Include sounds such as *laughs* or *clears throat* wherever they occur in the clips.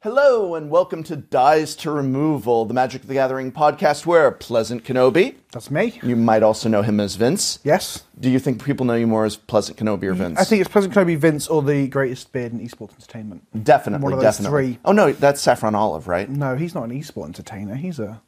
Hello, and welcome to Dies to Removal, the Magic the Gathering podcast where Pleasant Kenobi, That's me. you might also know him as Vince. Yes. Do you think people know you more as Pleasant Kenobi or Vince? I think it's Pleasant Kenobi, Vince, or the greatest beard in esports entertainment. definitely, one of those definitely. three. Oh no, that's Saffron Olive, right? No, he's not an esports entertainer. He's a.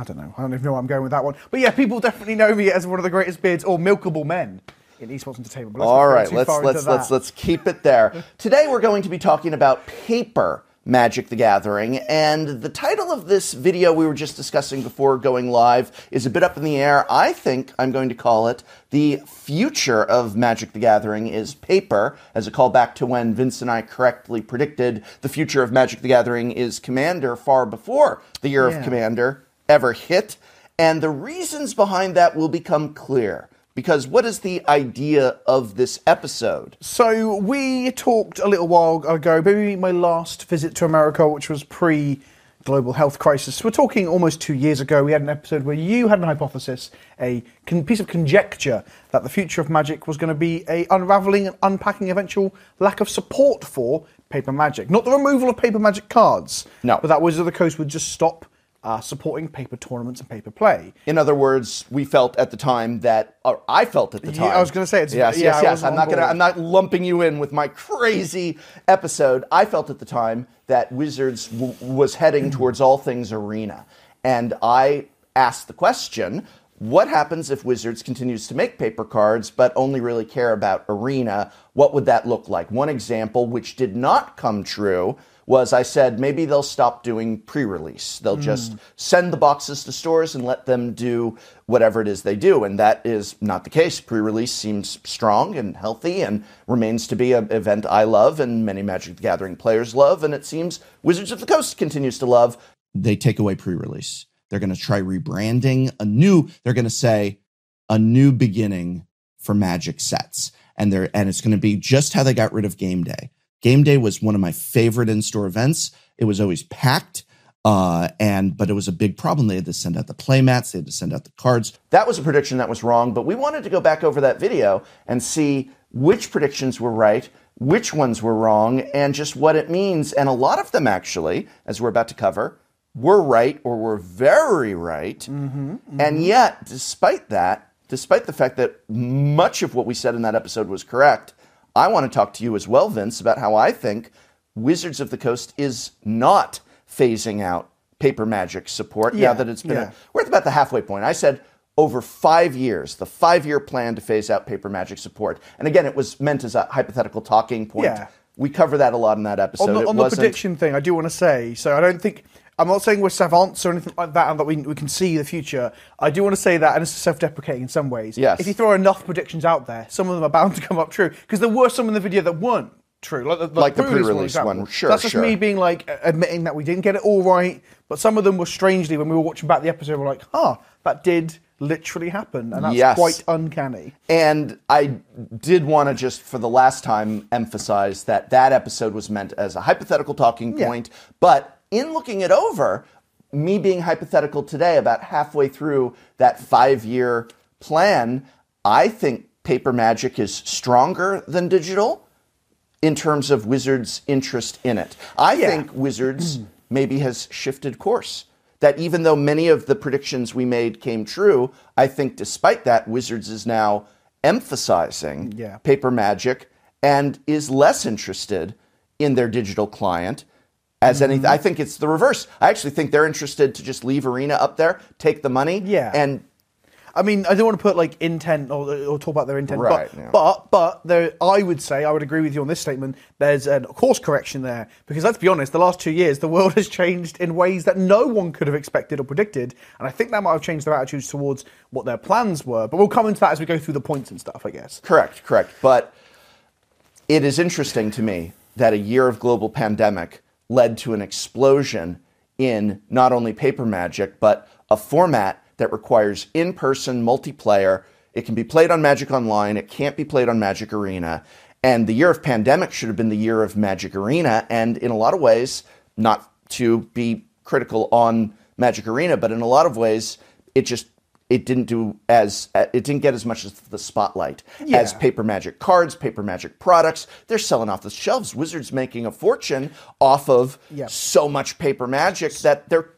I don't know. I don't even know where I'm going with that one. But yeah, people definitely know me as one of the greatest beards or milkable men in esports entertainment. But let's All right, let's let's let's let's keep it there. *laughs* Today we're going to be talking about paper Magic the Gathering, and the title of this video we were just discussing before going live is a bit up in the air. I think I'm going to call it the future of Magic the Gathering is paper, as a callback to when Vince and I correctly predicted the future of Magic the Gathering is Commander far before the year Yeah. of Commander ever hit. And the reasons behind that will become clear. Because what is the idea of this episode? So we talked a little while ago, maybe my last visit to America, which was pre global health crisis. We're talking almost two years ago. We had an episode where you had an hypothesis, a con- piece of conjecture that the future of magic was going to be a unraveling and unpacking eventual lack of support for paper magic. Not the removal of paper magic cards, No. but that Wizards of the Coast would just stop uh, supporting paper tournaments and paper play. In other words, we felt at the time that, or I felt at the Yeah, time. I was gonna say, it's- yes, yeah, yes, yes. I'm not gonna. I'm not lumping you in with my crazy episode. I felt at the time that Wizards w- was heading towards all things arena, and I asked the question: What happens if Wizards continues to make paper cards but only really care about arena? What would that look like? One example, which did not come true, was I said maybe they'll stop doing pre release. They'll hmm. just send the boxes to stores and let them do whatever it is they do. And that is not the case. Pre release seems strong and healthy and remains to be an event I love and many Magic the Gathering players love. And it seems Wizards of the Coast continues to love. they take away pre-release. They're going to try rebranding a new. They're going to say a new beginning for Magic sets, and they're and it's going to be just how they got rid of Game Day. Game Day was one of my favorite in-store events. It was always packed, uh, and but it was a big problem. They had to send out the playmats. They had to send out the cards. That was a prediction that was wrong, but we wanted to go back over that video and see which predictions were right, which ones were wrong, and just what it means. And a lot of them, actually, as we're about to cover, were right or were very right. And yet, despite that, despite the fact that much of what we said in that episode was correct, I want to talk to you as well, Vince, about how I think Wizards of the Coast is not phasing out paper magic support now Yeah, that it's been a- we're at about the halfway point. I said over five years, the five year plan to phase out paper magic support. And again, it was meant as a hypothetical talking point. Yeah. We cover that a lot in that episode. on the, on the prediction thing, I do want to say. So I don't think I'm not saying we're savants or anything like that, and that we, we can see the future. I do want to say that, and it's self-deprecating in some ways. Yes. If you throw enough predictions out there, some of them are bound to come up true because there were some in the video that weren't true, like the, Like the pre-release pre-release example. one. Sure, That's just sure. me being like admitting that we didn't get it all right, but some of them were strangely when we were watching back the episode, we're like, huh, that did literally happen, and that's Yes. quite uncanny. And I did want to just, for the last time, emphasize that that episode was meant as a hypothetical talking Yeah. point. But in looking it over, me being hypothetical today, about halfway through that five year plan, I think paper magic is stronger than digital in terms of Wizards' interest in it. I Yeah. think Wizards *clears throat* maybe has shifted course. That even though many of the predictions we made came true, I think despite that, Wizards is now emphasizing Yeah. paper magic and is less interested in their digital client as Mm-hmm. anything. I think it's the reverse. I actually think they're interested to just leave Arena up there, take the money, Yeah. and I mean, I don't want to put like intent or, or talk about their intent, Right, but, yeah. but but there, I would say I would agree with you on this statement. There's a course correction there because let's be honest, the last two years the world has changed in ways that no one could have expected or predicted, and I think that might have changed their attitudes towards what their plans were. But we'll come into that as we go through the points and stuff, I guess. Correct, correct. But it is interesting to me that a year of global pandemic led to an explosion in not only paper magic, but a format that requires in person multiplayer. It can be played on Magic Online, it can't be played on Magic Arena. And the year of pandemic should have been the year of Magic Arena. And in a lot of ways, not to be critical on Magic Arena, but in a lot of ways, it just it didn't do as uh, it didn't get as much as the spotlight as paper magic cards, paper magic products. They're selling off the shelves. Wizards making a fortune off of Yeah. so much paper magic that they're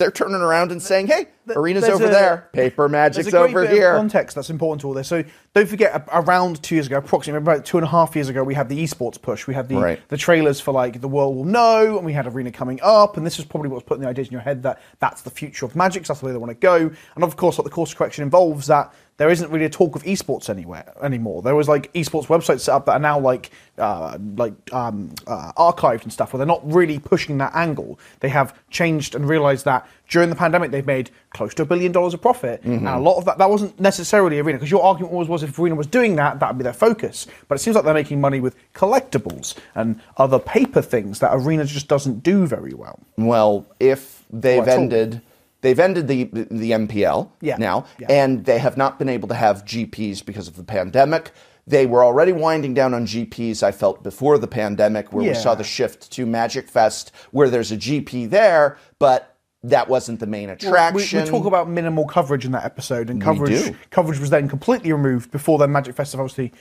they're turning around and saying, "Hey, arena's over a- there, *laughs* paper magic's over here." Context that's important to all this. So don't forget, around two years ago, approximately about two and a half years ago, we had the esports push. We had the Right. the trailers for like the world will know, and we had arena coming up, and this is probably what's putting the ideas in your head that that's the future of Magic. 'cause That's the way they want to go. And of course, what the course correction involves that there isn't really a talk of esports anywhere anymore. There was like esports websites set up that are now like uh, like um, uh, archived and stuff, where they're not really pushing that angle. They have changed and realised that during the pandemic they've made close to a billion dollars of profit, and a lot of that that wasn't necessarily arena because your argument always was if arena was doing that, that would be their focus. But it seems like they're making money with collectibles and other paper things that arena just doesn't do very well. Well, if they've Well, ended, they've ended the the MPL Yeah, now, yeah. and they have not been able to have GPs because of the pandemic. They were already winding down on GPs. I felt before the pandemic, where we saw the shift to Magic Fest, where there's a GP there, but that wasn't the main We, attraction. we talk about minimal coverage in that episode, and coverage coverage was then completely removed before then Magic Fest obviously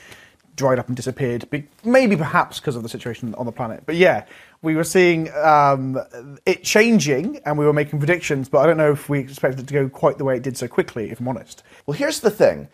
dried up and disappeared. Maybe perhaps because of the situation on the planet. But yeah, we were seeing um, it changing, and we were making predictions. But I don't know if we expected it to go quite the way it did so quickly. If I'm honest. Well, here's the thing.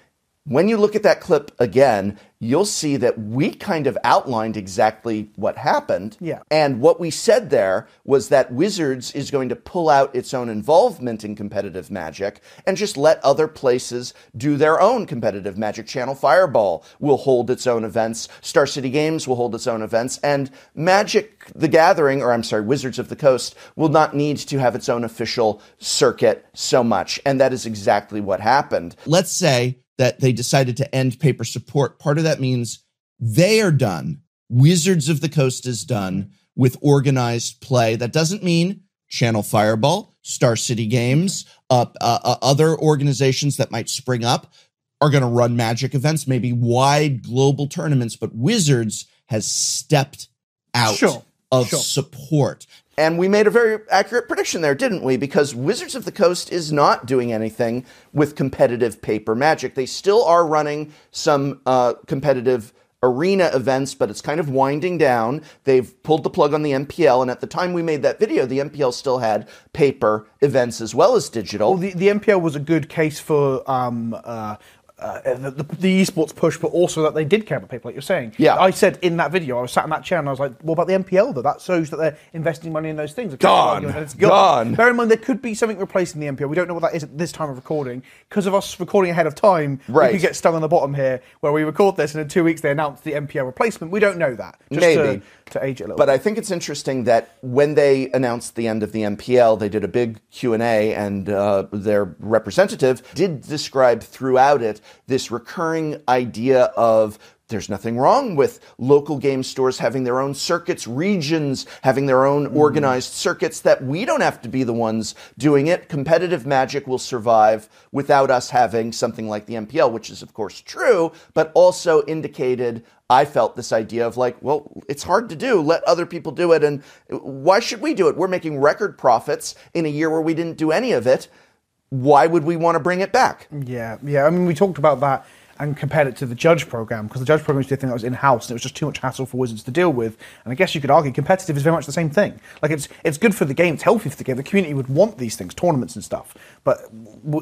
When you look at that clip again, you'll see that we kind of outlined exactly what happened. Yeah. And what we said there was that Wizards is going to pull out its own involvement in competitive magic and just let other places do their own competitive magic. Channel Fireball will hold its own events, Star City Games will hold its own events, and Magic the Gathering, or I'm sorry, Wizards of the Coast, will not need to have its own official circuit so much. And that is exactly what happened. let's say that they decided to end paper support. Part of that means they are done. Wizards of the Coast is done with organized play. That doesn't mean Channel Fireball, Star City Games, uh, uh, uh, other organizations that might spring up are going to run magic events, maybe wide global tournaments, but Wizards has stepped out Sure, of sure. support. And we made a very accurate prediction there, didn't we? Because Wizards of the Coast is not doing anything with competitive paper magic. They still are running some uh, competitive arena events, but it's kind of winding down. They've pulled the plug on the MPL, and at the time we made that video, the MPL still had paper events as well as digital. Well, the, the MPL was a good case for um, uh, uh, the, the, the esports push, but also that they did care about people, like you're saying. Yeah. I said in that video, I was sat in that chair and I was like, what about the MPL though? That shows that they're investing money in those things. Gone. it's Gone. Bear in mind, there could be something replacing the MPL. We don't know what that is at this time of recording. Because of us recording ahead of time, Right. we could get stung on the bottom here, where we record this and in two weeks they announce the MPL replacement. We don't know that. Just Maybe. To, to age it a little But bit. I think it's interesting that when they announced the end of the MPL, they did a big Q and A, and uh, their representative did describe throughout it this recurring idea of. There's nothing wrong with local game stores having their own circuits, regions having their own mm-hmm. organized circuits, that we don't have to be the ones doing it. Competitive magic will survive without us having something like the MPL, which is, of course, true, but also indicated I felt this idea of like, well, it's hard to do. Let other people do it. And why should we do it? We're making record profits in a year where we didn't do any of it. Why would we want to bring it back? Yeah, yeah. I mean, we talked about that and compared it to the judge program because the judge program be thing that was in house and it was just too much hassle for wizards to deal with. And I guess you could argue competitive is very much the same thing. Like it's it's good for the game, it's healthy for the game. The community would want these things, tournaments and stuff. But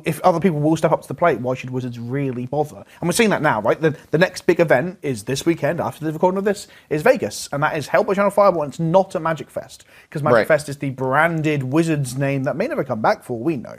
if other people will step up to the plate, why should wizards really bother? And we're seeing that now, right? The the next big event is this weekend after the recording of this is Vegas, and that is held by Channel Fireball. And it's not a Magic Fest because Magic Right. Fest is the branded Wizards name that may never come back for all we know.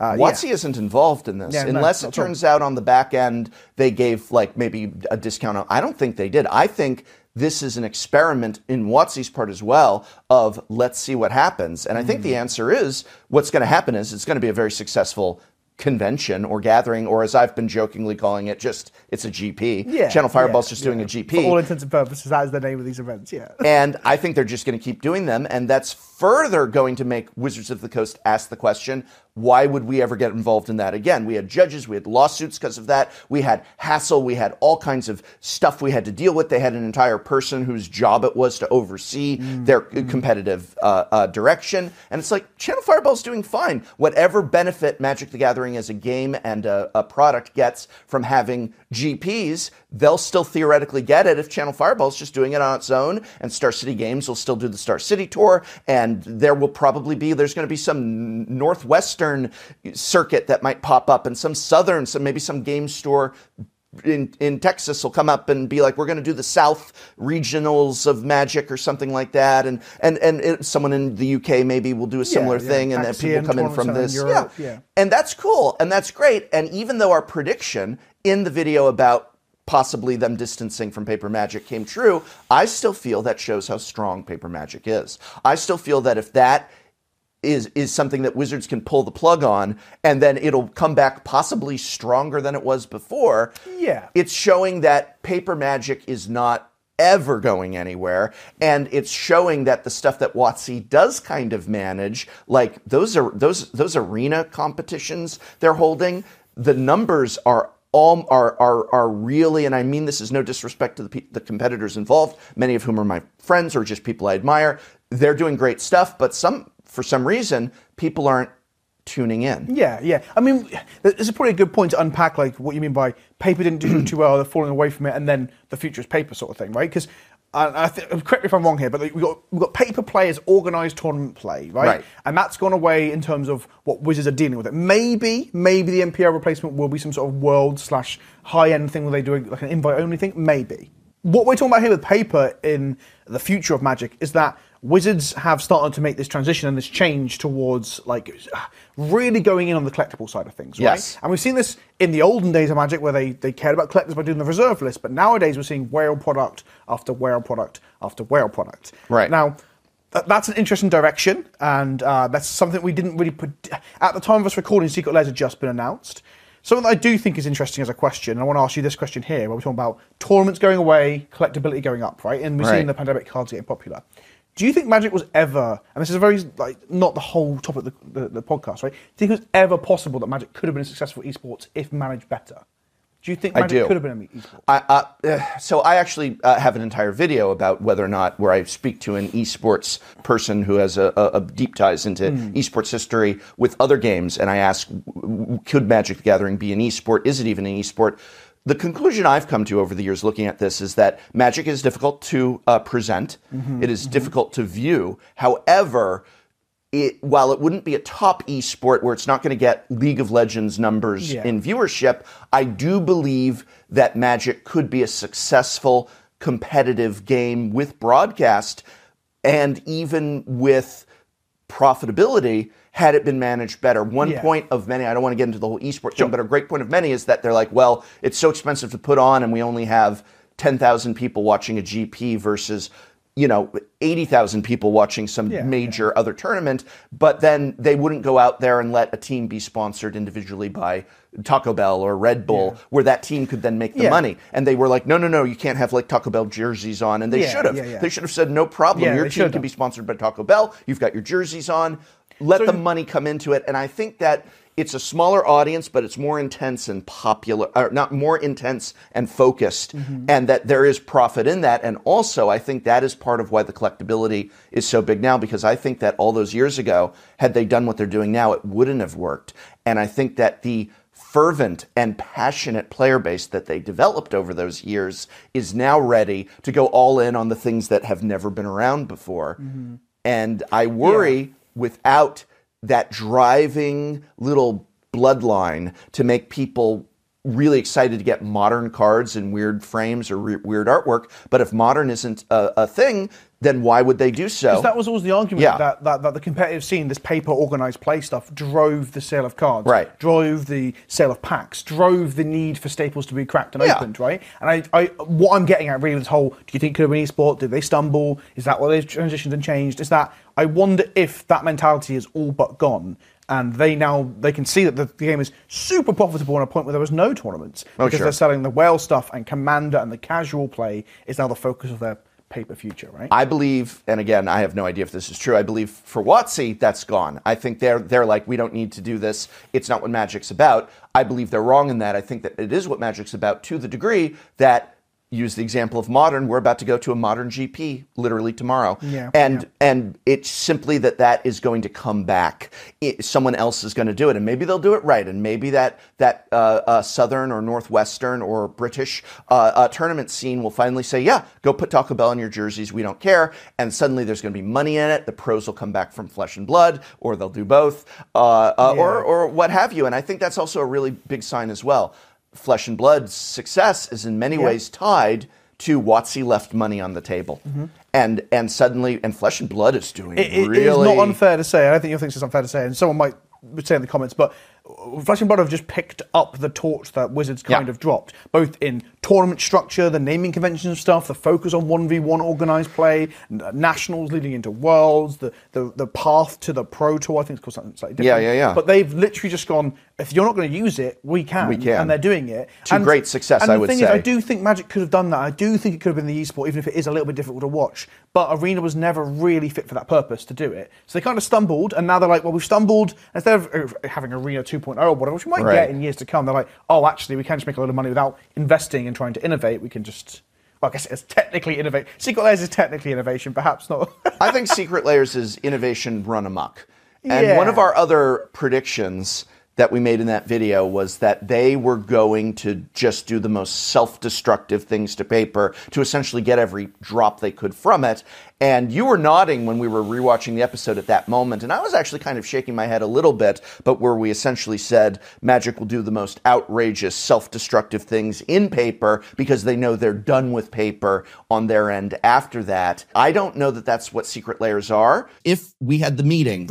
Uh, yeah. WotC isn't involved in this Yeah, unless not it turns out on the back end they gave like maybe a discount. I don't think they did. I think this is an experiment in WotC's part as well of let's see what happens. And I think Mm. the answer is what's going to happen is it's going to be a very successful convention or gathering, or as I've been jokingly calling it, just it's a GP. Yeah, Channel Fireball's yeah, just doing yeah. a GP. For all intents and purposes, that is the name of these events. Yeah. *laughs* and I think they're just going to keep doing them. And that's further going to make Wizards of the Coast ask the question why would we ever get involved in that again? We had judges, we had lawsuits because of that, we had hassle, we had all kinds of stuff we had to deal with. They had an entire person whose job it was to oversee their competitive uh, uh, direction. And it's like, Channel Fireball's doing fine. Whatever benefit Magic the Gathering as a game and a, a product gets from having GPs, they'll still theoretically get it if Channel Fireball's just doing it on its own. And Star City Games will still do the Star City tour. And there will probably be, there's going to be some Northwestern circuit that might pop up and some Southern, some maybe some game store in, in Texas will come up and be like, we're going to do the South regionals of Magic or something like that, and and and it, someone in the UK maybe will do a similar yeah, thing, and then people come in from this, Europe, yeah. and that's cool, and that's great, and even though our prediction in the video about possibly them distancing from paper magic came true, I still feel that shows how strong paper magic is. I still feel that if that is is something that Wizards can pull the plug on, and then it'll come back possibly stronger than it was before. Yeah. it's showing that paper magic is not ever going anywhere, and it's showing that the stuff that WotC does kind of manage, like those are those those arena competitions they're holding, the numbers are. All are, are are really, and I mean this is no disrespect to the, the competitors involved, many of whom are my friends or just people I admire. They're doing great stuff, but some for some reason, people aren't tuning in. Yeah, yeah. I mean, this is probably a good point to unpack, like what you mean by paper didn't do too well, they're falling away from it, and then the future is paper sort of thing, right? Because I, I think, correct me if I'm wrong here, but we've got, we've got paper play as organised tournament play, right? Right. And that's gone away in terms of what Wizards are dealing with it. Maybe, maybe the MPL replacement will be some sort of world slash high end thing where they do like an invite only thing. Maybe. What we're talking about here with paper in the future of Magic is that Wizards have started to make this transition and this change towards like really going in on the collectible side of things, right? Yes. And we've seen this in the olden days of Magic where they, they cared about collectors by doing the reserve list, but nowadays we're seeing whale product after whale product after whale product. Right. Now, th- that's an interesting direction, and uh, that's something we didn't really put. At the time of us recording, Secret Lairs had just been announced. Something that I do think is interesting as a question, and I want to ask you this question here, where we're talking about tournaments going away, collectability going up, right? And we're Right. seeing the pandemic cards getting popular. Do you think Magic was ever, and this is a very like not the whole topic of the, the, the podcast, right? Do you think it was ever possible that Magic could have been a successful esports if managed better? Do you think I Magic do. could have been an esports? I, uh, uh, so I actually uh, have an entire video about whether or not where I speak to an esports person who has a, a, a deep ties into esports history with other games, and I ask, could Magic the Gathering be an esport? Is it even an esport? The conclusion I've come to over the years looking at this is that Magic is difficult to uh, present. It is difficult to view. However, it, while it wouldn't be a top esport where it's not going to get League of Legends numbers Yeah. in viewership, I do believe that Magic could be a successful competitive game with broadcast and even with profitability had it been managed better. One Yeah. point of many, I don't want to get into the whole esports thing, but a great point of many is that they're like, well, it's so expensive to put on and we only have 10,000 people watching a GP versus you know 80,000 people watching some Yeah, major other tournament but then they wouldn't go out there and let a team be sponsored individually by Taco Bell or Red Bull where that team could then make the Yeah. money. And they were like no no no you can't have like Taco Bell jerseys on. And they Yeah, should have yeah, yeah. they should have said no problem Yeah, your team can be sponsored by Taco Bell. You've got your jerseys on let So- the money come into it and I think that it's a smaller audience, but it's more intense and popular, or not more intense and focused, Mm-hmm. and that there is profit in that. And also, I think that is part of why the collectability is so big now, because I think that all those years ago, had they done what they're doing now, it wouldn't have worked. And I think that the fervent and passionate player base that they developed over those years is now ready to go all in on the things that have never been around before. Mm-hmm. And I worry without that driving little bloodline to make people really excited to get modern cards in weird frames or re- weird artwork. But if modern isn't a, a thing, then why would they do so? Because that was always the argument Yeah. that, that, that the competitive scene, this paper organized play stuff, drove the sale of cards, Right. Drove the sale of packs, drove the need for staples to be cracked and Yeah. opened, right? And I, I, what I'm getting at really this whole, do you think could have been esport? Did they stumble? Is that what they've transitioned and changed? Is that I wonder if that mentality is all but gone. And they now they can see that the, the game is super profitable on a point where there was no tournaments oh, because Oh, sure. they're selling the whale stuff and commander and the casual play is now the focus of their paper future, right? I believe, and again, I have no idea if this is true. I believe for WotC, that's gone. I think they're they're like, we don't need to do this. It's not what Magic's about. I believe they're wrong in that. I think that it is what Magic's about to the degree that use the example of modern. We're about to go to a modern GP literally tomorrow, Yeah, and yeah. and it's simply that that is going to come back. It, someone else is going to do it, and maybe they'll do it right, and maybe that that uh, uh, southern or northwestern or British uh, uh, tournament scene will finally say, "Yeah, go put Taco Bell in your jerseys. We don't care." And suddenly there's going to be money in it. The pros will come back from Flesh and Blood, or they'll do both, uh, uh, or or what have you. And I think that's also a really big sign as well. Flesh and Blood's success is in many Yeah. ways tied to WotC left money on the table, and and suddenly and Flesh and Blood is doing Mm-hmm. It- it really. is not unfair to say. I don't think you think it's unfair to say, and someone might say in the comments, but Flesh and Blood have just picked up the torch that Wizards kind Yeah. of dropped, both in tournament structure, the naming conventions and stuff, the focus on one v one organized play, nationals leading into worlds, the, the the path to the pro tour. I think it's called something slightly different. yeah, yeah. Yeah. But they've literally just gone. If you're not going to use it, we can. We can. and they're doing it To And- great success, and I the would thing Is, I do think Magic could have done that. I do think it could have been the esport, even if it is a little bit difficult to watch. But Arena was never really fit for that purpose to do it. So they kind of stumbled, and now they're like, well, we've stumbled. Instead of uh, having Arena 2.0 or whatever, which we might Right. get in years to come, they're like, oh, actually, we can just make a lot of money without investing and trying to innovate. We can just. Well, I guess it's technically innovate. Secret Lairs is technically innovation, perhaps not. *laughs* I think Secret Lairs is innovation run amok. And Yeah. one of our other predictions that we made in that video was that they were going to just do the most self destructive things to paper to essentially get every drop they could from it. And you were nodding when we were rewatching the episode at that moment. And I was actually kind of shaking my head a little bit, but where we essentially said Magic will do the most outrageous self destructive things in paper because they know they're done with paper on their end after that. I don't know that that's what secret lairs are. if we had the meeting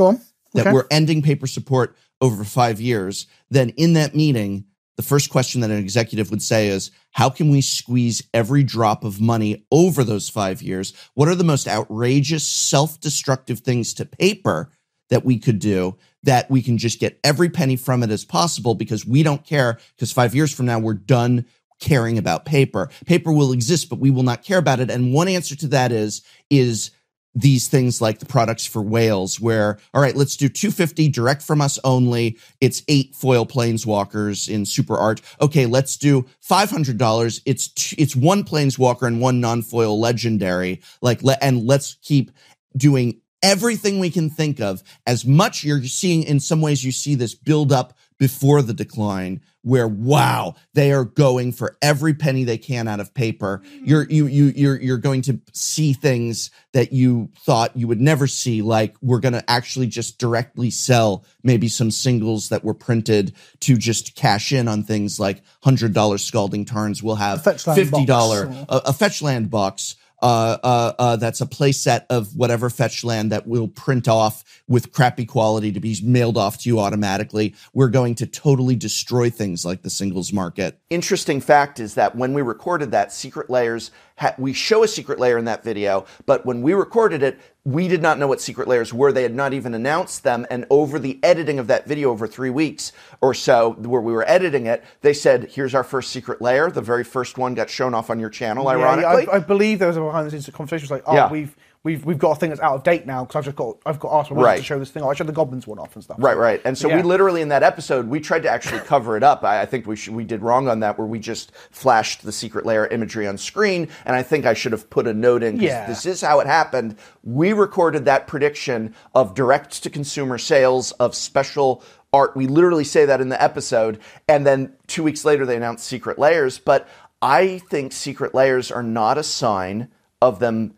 that Okay. we're ending paper support over five years, then in that meeting, the first question that an executive would say is, how can we squeeze every drop of money over those five years? What are the most outrageous, self destructive things to paper that we could do that we can just get every penny from it as possible because we don't care? Because five years from now, we're done caring about paper. Paper will exist, but we will not care about it. And one answer to that is, is these things like the products for whales where all right let's do 250 direct from us only. It's eight foil planeswalkers in super art. Okay let's do $500 it's t- it's one planeswalker and one non-foil legendary. Like le- and let's keep doing everything we can think of. As much you're seeing in some ways you see this build up before the decline where wow they are going for every penny they can out of paper mm-hmm. you're you you you're you're going to see things that you thought you would never see like we're going to actually just directly sell maybe some singles that were printed to just cash in on things like $100 scalding tarns we'll have fetch land $50 box. a, a fetch land box uh, uh, uh, that's a play set of whatever fetch land that will print off with crappy quality to be mailed off to you automatically. We're going to totally destroy things like the singles market. Interesting fact is that when we recorded that, Secret Lairs, we show a secret lair in that video, but when we recorded it, we did not know what secret lairs were. They had not even announced them. And over the editing of that video over three weeks or so, where we were editing it, they said, here's our first secret lair. The very first one got shown off on your channel, Yeah, ironically. I, I believe there was a behind the scenes conversation. It's like, oh, Yeah. we've we've weve got a thing that's out of date now because I've just got I've got asked my Right. to show this thing. Oh, I showed the goblins one off and stuff. Right, right. And so Yeah. we literally in that episode we tried to actually cover it up. I, I think we should, we did wrong on that where we just flashed the secret lair imagery on screen, and I think I should have put a note in. 'cause Yeah. This is how it happened. We recorded that prediction of direct to consumer sales of special art. We literally say that in the episode, and then two weeks later they announced secret lairs. But I think secret lairs are not a sign of them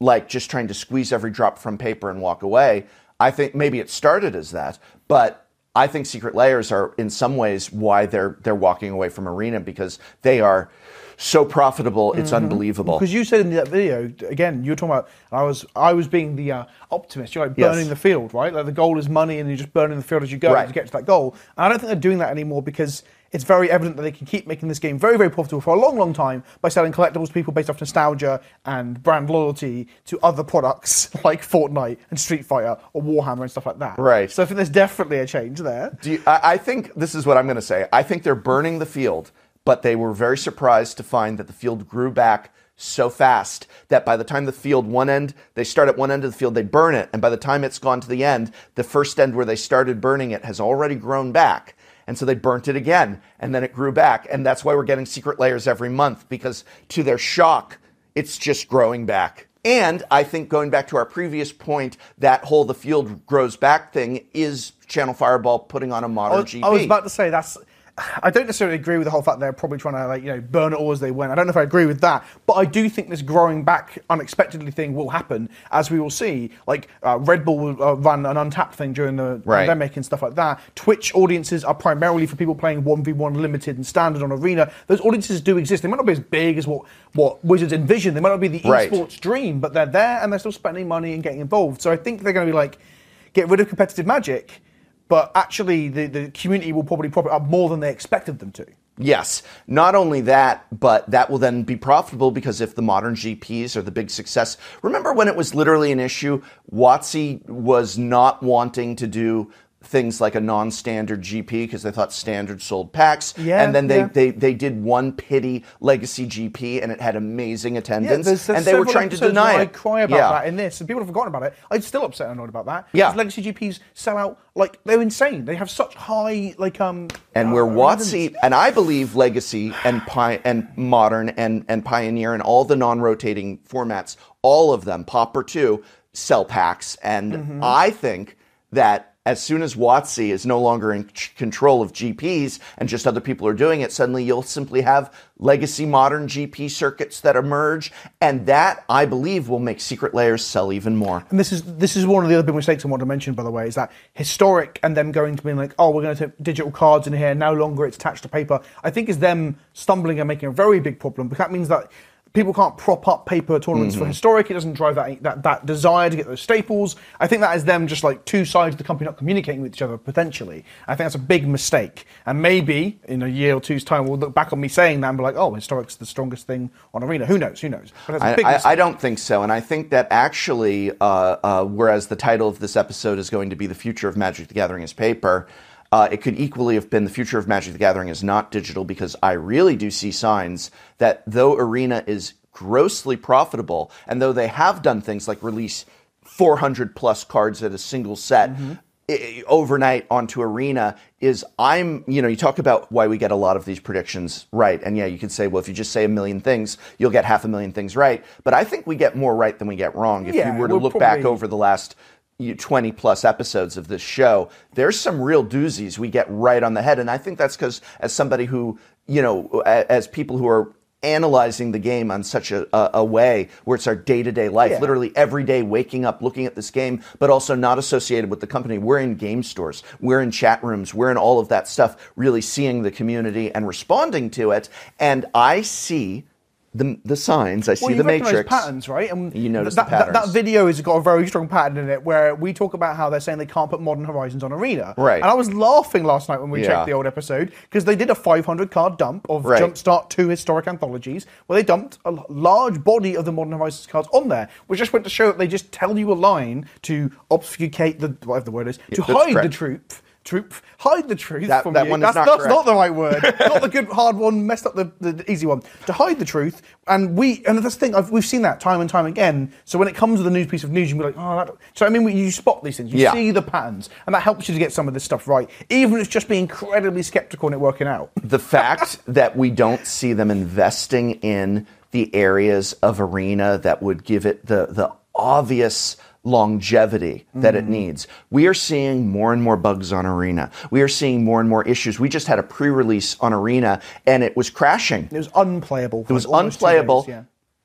like just trying to squeeze every drop from paper and walk away. I think maybe it started as that, but I think secret lairs are in some ways why they're they're walking away from arena because they are so profitable. It's unbelievable. Because you said in that video again, you were talking about. I was I was being the uh, optimist. You're like Yes. burning the field, right? Like the goal is money, and you're just burning the field as you go Right. to get to that goal. And I don't think they're doing that anymore because it's very evident that they can keep making this game very, very profitable for a long, long time by selling collectibles to people based off nostalgia and brand loyalty to other products *laughs* like Fortnite and Street Fighter or Warhammer and stuff like that. Right. So I think there's definitely a change there. Do you, I, I think this is what I'm going to say. I think they're burning the field, but they were very surprised to find that the field grew back so fast that by the time the field one end they start at one end of the field they burn it and by the time it's gone to the end the first end where they started burning it has already grown back and so they burnt it again and then it grew back and that's why we're getting secret lairs every month because to their shock it's just growing back and I think going back to our previous point, that whole the field grows back thing is Channel Fireball putting on a modern I was, GP. I was about to say that's. I don't necessarily agree with the whole fact they're probably trying to like you know burn it all as they went. I don't know if I agree with that, but I do think this growing back unexpectedly thing will happen as we will see. Like uh, Red Bull will uh, run an untapped thing during the Right. pandemic and stuff like that. Twitch audiences are primarily for people playing one v one limited and standard on arena. Those audiences do exist. They might not be as big as what what Wizards envision. They might not be the Right. esports dream, but they're there and they're still spending money and getting involved. So I think they're going to be like get rid of competitive magic but actually the, the community will probably prop it up more than they expected them to. Yes. Not only that, but that will then be profitable because if the modern GPs are the big success. Remember when it was literally an issue? WotC was not wanting to do things like a non-standard GP because they thought standard sold packs. Yeah, and then they, yeah. they they did one pity legacy GP and it had amazing attendance. there's- there's and they were trying to deny it. I cry about Yeah. that in this, and people have forgotten about it. I'm still upset and annoyed about that. Yeah. because legacy GPs sell out like they're insane. They have such high like um. and where uh, WotC and I believe Legacy and Pi- and Modern and and Pioneer and all the non-rotating formats, all of them, Pauper too, sell packs, and Mm-hmm. I think that as soon as WotC is no longer in control of GPs and just other people are doing it, suddenly you'll simply have legacy modern GP circuits that emerge, and that I believe will make Secret Lairs sell even more. And this is this is one of the other big mistakes I want to mention, by the way, is that historic and them going to being like, oh, we're going to take digital cards in here. No longer it's attached to paper. I think is them stumbling and making a very big problem because that means that people can't prop up paper tournaments Mm-hmm. for historic. It doesn't drive that, that that desire to get those staples. I think that is them just like two sides of the company not communicating with each other potentially. I think that's a big mistake. And maybe in a year or two's time, we'll look back on me saying that and be like, oh, historic's the strongest thing on arena. Who knows? Who knows? But that's a I, I. I don't think so, and I think that actually, uh, uh, whereas the title of this episode is going to be "The Future of Magic: The Gathering is Paper," uh, it could equally have been "The Future of Magic: The Gathering is Not Digital," because I really do see signs that though Arena is grossly profitable, and though they have done things like release 400 plus cards at a single set. i- overnight onto arena is i'm you know you talk about why we get a lot of these predictions right and yeah you could say well if you just say a million things you'll get half a million things right but i think we get more right than we get wrong if Yeah, you were to look back over the last 20 plus episodes of this show there's some real doozies we get right on the head. And i think that's because as somebody who you know as people who are analyzing the game on such a, a, a way where it's our day-to-day life Yeah. literally every day waking up looking at this game but also not associated with the company. We're in game stores. We're in chat rooms. We're in all of that stuff really seeing the community and responding to it. And i see the, the signs i see Well, the matrix patterns, right? And You notice that, the that, that video has got a very strong pattern in it where we talk about how they're saying they can't put Modern Horizons on Arena. Right. And I was laughing last night when we Yeah. checked the old episode because they did a 500 card dump of Right. Jumpstart 2 historic anthologies where they dumped a large body of the Modern Horizons cards on there, which just went to show that they just tell you a line to obfuscate the, whatever the word is, to hide the truth. Troop, hide the truth That- from that you. one is that's not that's not the right word. *laughs* not the good hard one. Messed up the, the, the easy one. To hide the truth, and we and that's the thing. I've, we've seen that time and time again. So when it comes to the news piece of news, you be like, oh, that. So I mean, you spot these things. You Yeah. see the patterns, and that helps you to get some of this stuff right. Even if it's just being incredibly skeptical and it working out. the fact *laughs* that we don't see them investing in the areas of arena that would give it the the obvious longevity that it mm-hmm. needs. We are seeing more and more bugs on arena. We are seeing more and more issues. We just had a pre-release on arena and it was crashing. It was unplayable. It was unplayable.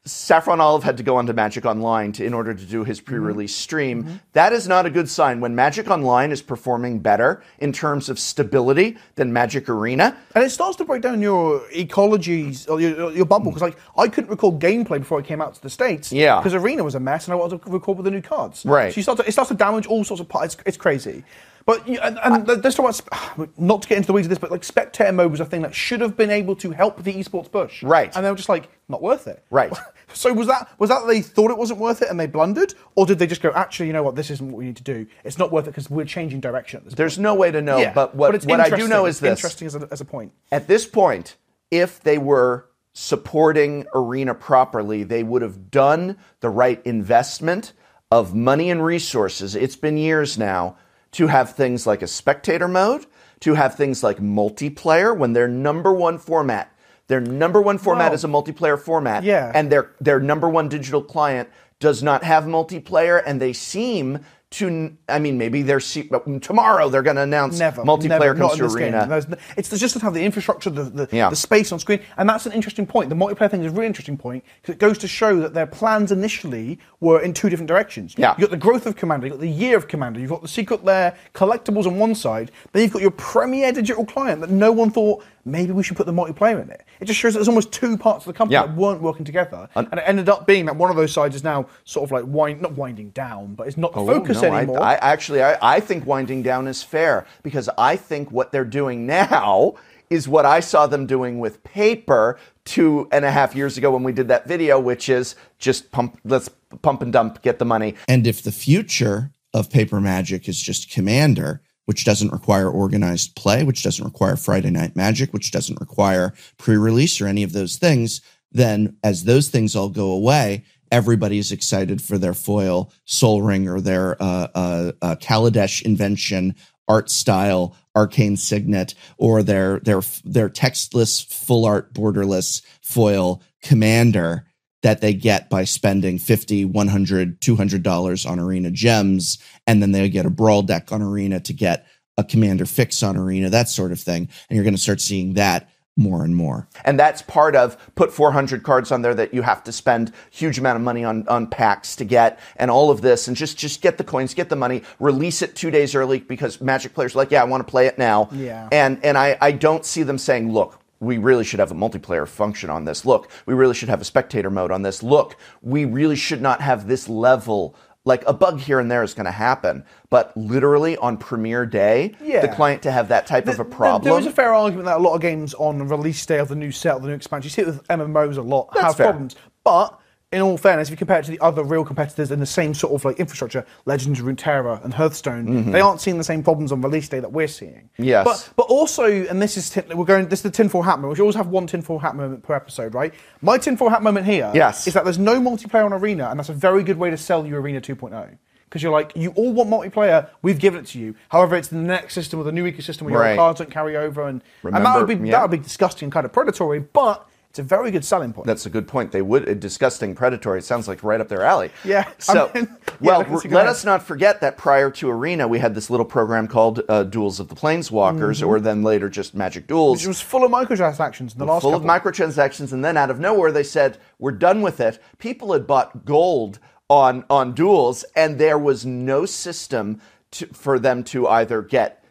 Saffron Olive had to go onto Magic Online to, in order to do his mm-hmm. pre-release stream. Mm-hmm. That is not a good sign. When Magic Online is performing better in terms of stability than Magic Arena, And it starts to break down your ecologies or your, your bubble mm. because, like, I couldn't record gameplay before I came out to the states. Yeah. Because Arena was a mess, and I wanted to record with the new cards. Right. So you start to, it starts to damage all sorts of parts. It's, it's crazy. But and, and let's talk about *sighs* not to get into the weeds of this, but like spectator mode was a thing that should have been able to help the esports push. Right. And they were just like, not worth it. Right. *laughs* So was that was that they thought it wasn't worth it and they blundered, or did they just go, actually, you know what, this isn't what we need to do. It's not worth it because we're changing direction. At this there's no way to know. Yeah, but what, it's what I do know is this. interesting as a, as a point. At this point, if they were supporting Arena properly, they would have done the right investment of money and resources. It's been years now to have things like a spectator mode, to have things like multiplayer when their number one format, their number one format is a multiplayer format, yeah. and their their number one digital client does not have multiplayer, and they seem to. I mean, maybe they're tomorrow they're going to announce Never. multiplayer never, comes to Arena. Game. It's just to have the infrastructure, the, the, Yeah. the space on screen. And that's an interesting point. The multiplayer thing is a really interesting point because it goes to show that their plans initially were in two different directions. Yeah. You've got the growth of Commander, you've got the year of Commander, you've got the secret lair collectibles on one side, then you've got your premier digital client that no one thought maybe we should put the multiplayer in it. It just shows that there's almost two parts of the company Yeah. that weren't working together. and it ended up being that one of those sides is now sort of like wind, not winding down, but it's not the Oh, focus no, I- anymore. I, actually, I, I think winding down is fair because I think what they're doing *laughs* now is what I saw them doing with paper two and a half years ago when we did that video, which is just pump, let's pump and dump, get the money. And if the future of paper magic is just commander, which doesn't require organized play, which doesn't require Friday night magic, which doesn't require pre-release or any of those things, then as those things all go away, everybody's excited for their foil Sol Ring or their uh, uh, uh, Kaladesh invention art style arcane signet or their their their textless full art borderless foil commander that they get by spending 50 100 200 dollars on arena gems and then they get a brawl deck on arena to get a commander fix on arena that sort of thing and you're going to start seeing that more and more And that's part of put 400 cards on there that you have to spend huge amount of money on, on packs to get and all of this and just, just get the coins, get the money, release it two days early because magic players are like, yeah, I want to play it now. Yeah. And, and I, I don't see them saying, look, we really should have a multiplayer function on this. Look, we really should have a spectator mode on this. Look, we really should not have this level. Like a bug here and there is going to happen, but literally on premiere day, Yeah. the client to have that type of a problem. There is a fair argument that a lot of games on release day of the new set, of the new expansion, you see it with MMOs a lot, That's have fair. problems. But in all fairness, if you compare it to the other real competitors in the same sort of like infrastructure, Legends, of Runeterra, and Hearthstone, they aren't seeing the same problems on release day that we're seeing. Mm-hmm. Yes. But but also, and this is tin, we're going. This is the tinfoil hat moment. We always have one tinfoil hat moment per episode, right? My tinfoil hat moment here Yes. is that there's no multiplayer on Arena, and that's a very good way to sell you Arena 2.0. Because you're like, you all want multiplayer, we've given it to you. However, it's the next system or the new ecosystem where your cards don't carry over, and, and that would be yeah. that would be disgusting, and kind of predatory. But it's a very good selling point. That's a good point. They would uh, disgusting predatory. It sounds like right up their alley. Yeah, So, I mean, *laughs* well, *laughs* let's let ahead. us not forget that prior to Arena, we had this little program called uh, Duels of the Planeswalkers, or then later just Magic Duels. Mm-hmm. Which was full of microtransactions in the last full couple. of microtransactions, and then out of nowhere they said, "We're done with it." People had bought gold on on duels, and there was no system to, for them to either get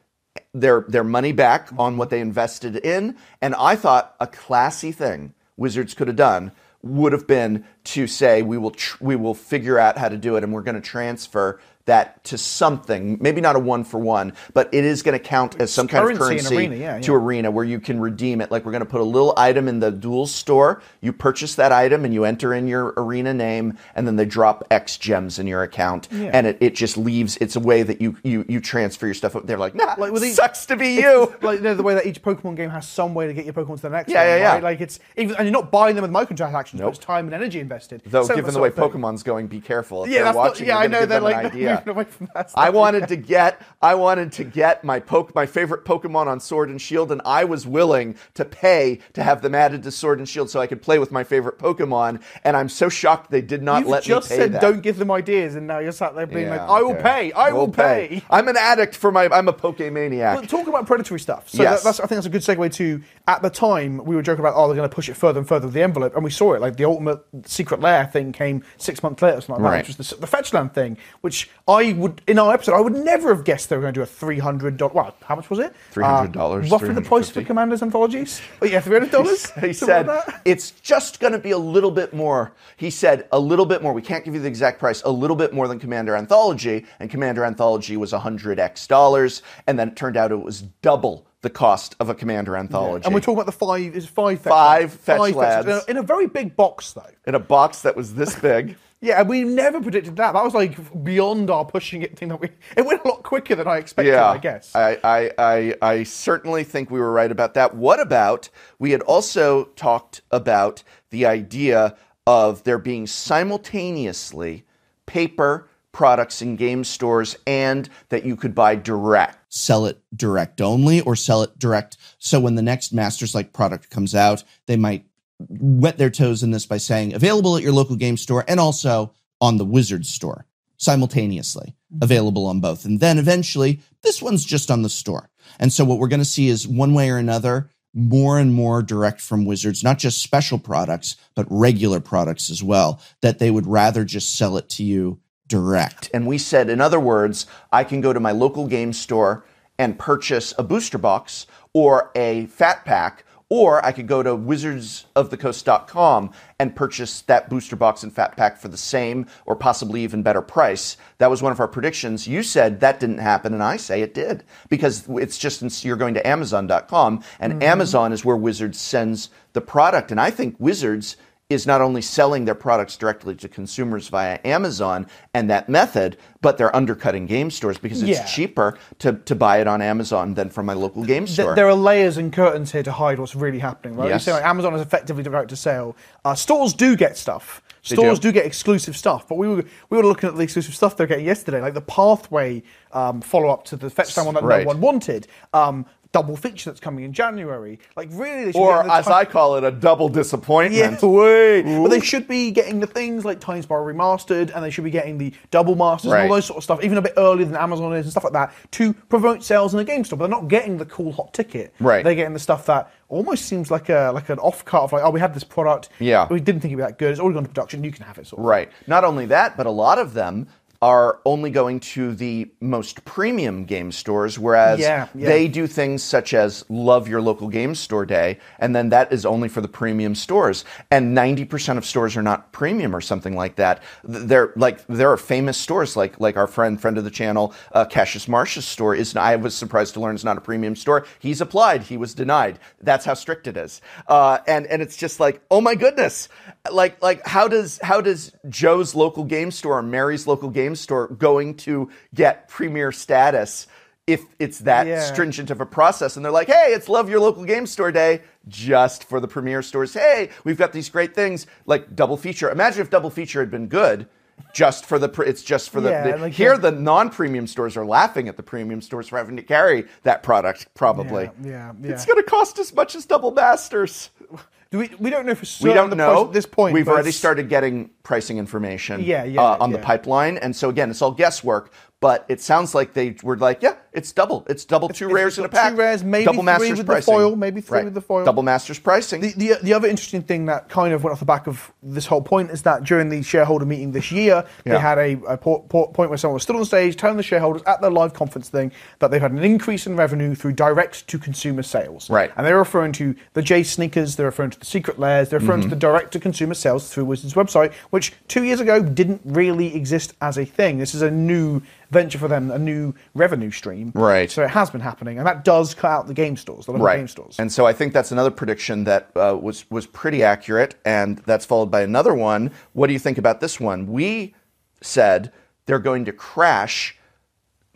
their their money back on what they invested in. And I thought a classy thing Wizards could have done would have been to say, "We will tr- we will figure out how to do it, and we're going to transfer." That to something, maybe not a one for one, but it is going to count as some kind of currency in currency Arena, yeah, to arena where you can redeem it. Like we're going to put a little item in the dual store. You purchase that item and you enter in your arena name, and then they drop X gems in your account, and it, it just leaves. It's a way that you you you transfer your stuff. They're like, nah, Like each- sucks to be you. *laughs* like you know, the way that each Pokemon game has some way to get your Pokemon to the next Yeah, one, yeah, yeah. right? Like it's even, and you're not buying them with microtransactions, Nope. but it's time and energy invested. Though, So given the way. Pokemon's going, be careful. If Yeah, they're that's not, yeah, I know they're like *laughs* they're *laughs* away from that. I wanted to get I wanted to get my poke my favorite Pokemon on Sword and Shield, and I was willing to pay to have them added to Sword and Shield so I could play with my favorite Pokemon. And I'm so shocked they did not You've let just me pay said that. don't give them ideas, and now you're sat there being Yeah, like, "I will okay. pay, I will We'll pay." I'm an addict for my. I'm a Pokemaniac. But talk about predatory stuff. So Yes. that, that's, I think that's a good segue to. At the time, we were joking about, oh, they're going to push it further and further the envelope, and we saw it. Like the ultimate secret lair thing came six months later, or something like Right. that, which was the, the Fetchland thing, which I would in our episode I would never have guessed they were going to do a three hundred dollars. Well, how much was it? 300, Uh, roughly the price for 350. Commanders anthologies. Oh yeah, three hundred dollars. *laughs* he said it's just going to be a little bit more. He said a little bit more. We can't give you the exact price. A little bit more than Commander Anthology, and Commander Anthology was 100 x dollars, and then it turned out it was double the cost of a Commander anthology. And we're talking about the five. Is five fetch Five lads. fetch fetch lads. In a, in a very big box, though. in a box that was this big. *laughs* Yeah, and we never predicted that. That was like beyond our pushing it thing. That we it went a lot quicker than I expected. yeah, I guess. I, I, I, I certainly think we were right about that. What about we had also talked about the idea of there being simultaneously paper products in game stores and that you could buy direct. sell it direct only or sell it direct. So when the next Masters like product comes out, they might wet their toes in this by saying available at your local game store and also on the Wizards store simultaneously, mm-hmm. available on both. And then eventually, this one's just on the store. And so what we're going to see is one way or another, more and more direct from Wizards, not just special products, but regular products as well, that they would rather just sell it to you direct. And we said, in other words, I can go to my local game store and purchase a booster box or a fat pack, or I could go to wizardsofthecoast.com and purchase that booster box and fat pack for the same or possibly even better price. That was one of our predictions. You said that didn't happen, and I say it did because it's just you're going to Amazon.com, and mm-hmm. Amazon is where Wizards sends the product. And I think Wizards is not only selling their products directly to consumers via Amazon and that method, but they're undercutting game stores because it's Yeah. cheaper to, to buy it on Amazon than from my local game store. there are layers and curtains here to hide what's really happening, right? Yes. You say like Amazon is effectively direct to sale. Uh, stores do get stuff. Stores do. do. get exclusive stuff, but we were we were looking at the exclusive stuff they're getting yesterday, like the Pathway um, follow up to the Fetch Time one that Right. no one wanted, um, double feature that's coming in January. Like really, they should or as I call it, a double disappointment. yeah, wait. But they should be getting the things like Time Spiral Remastered, and they should be getting the Double Masters and all those sort of stuff, even a bit earlier than Amazon is and stuff like that, to promote sales in the game store. But they're not getting the cool hot ticket. Right. They're getting the stuff that almost seems like a like an off cut of like, oh, we had this product. Yeah. We didn't think it'd be that good. It's already gone to production. You can have it. Sort of. Right. Not only that, but a lot of them are only going to the most premium game stores, whereas Yeah, yeah. they do things such as love your local game store day, and then that is only for the premium stores. And 90% of stores are not premium or something like that. Th- They're like there are famous stores like like our friend friend of the channel, uh, Cassius Marsh's store is. I was surprised to learn it's not a premium store. He's applied, he was denied. That's how strict it is. Uh, and and it's just like oh my goodness, like like how does how does Joe's local game store or Mary's local game store going to get premier status? If it's that Yeah. stringent of a process, and they're like, "Hey, it's Love Your Local Game Store Day," just for the premier stores. Hey, we've got these great things like double feature. Imagine if double feature had been good, just for the it's just for the, Yeah, the- like, here yeah. the non-premium stores are laughing at the premium stores for having to carry that product. Probably, Yeah, yeah, It's going to cost as much as Double Masters. *laughs* Do we, we don't know for certain We don't know at this point. We've already started getting pricing information. Yeah, yeah, uh, on the pipeline, and so again, it's all guesswork. But it sounds like they were like, yeah, it's double. It's double two it's- rares it's in a got two pack. rares, maybe double three masters with the pricing. foil, maybe three Right. with the foil. Double masters pricing. The, the, the other interesting thing that kind of went off the back of this whole point is that during the shareholder meeting this year, Yeah. they had a, a po- po- point where someone was stood on stage telling the shareholders at their live conference thing that they've had an increase in revenue through direct to consumer sales. Right. And they're referring to the J sneakers, they're referring to the secret lairs, they're Mm-hmm. referring to the direct to consumer sales through Wizards website, which two years ago didn't really exist as a thing. This is a new venture for them, a new revenue stream. Right. So it has been happening, and that does cut out the game stores, the local game stores. And so I think that's another prediction that uh, was was pretty accurate, and that's followed by another one. What do you think about this one? We said they're going to crash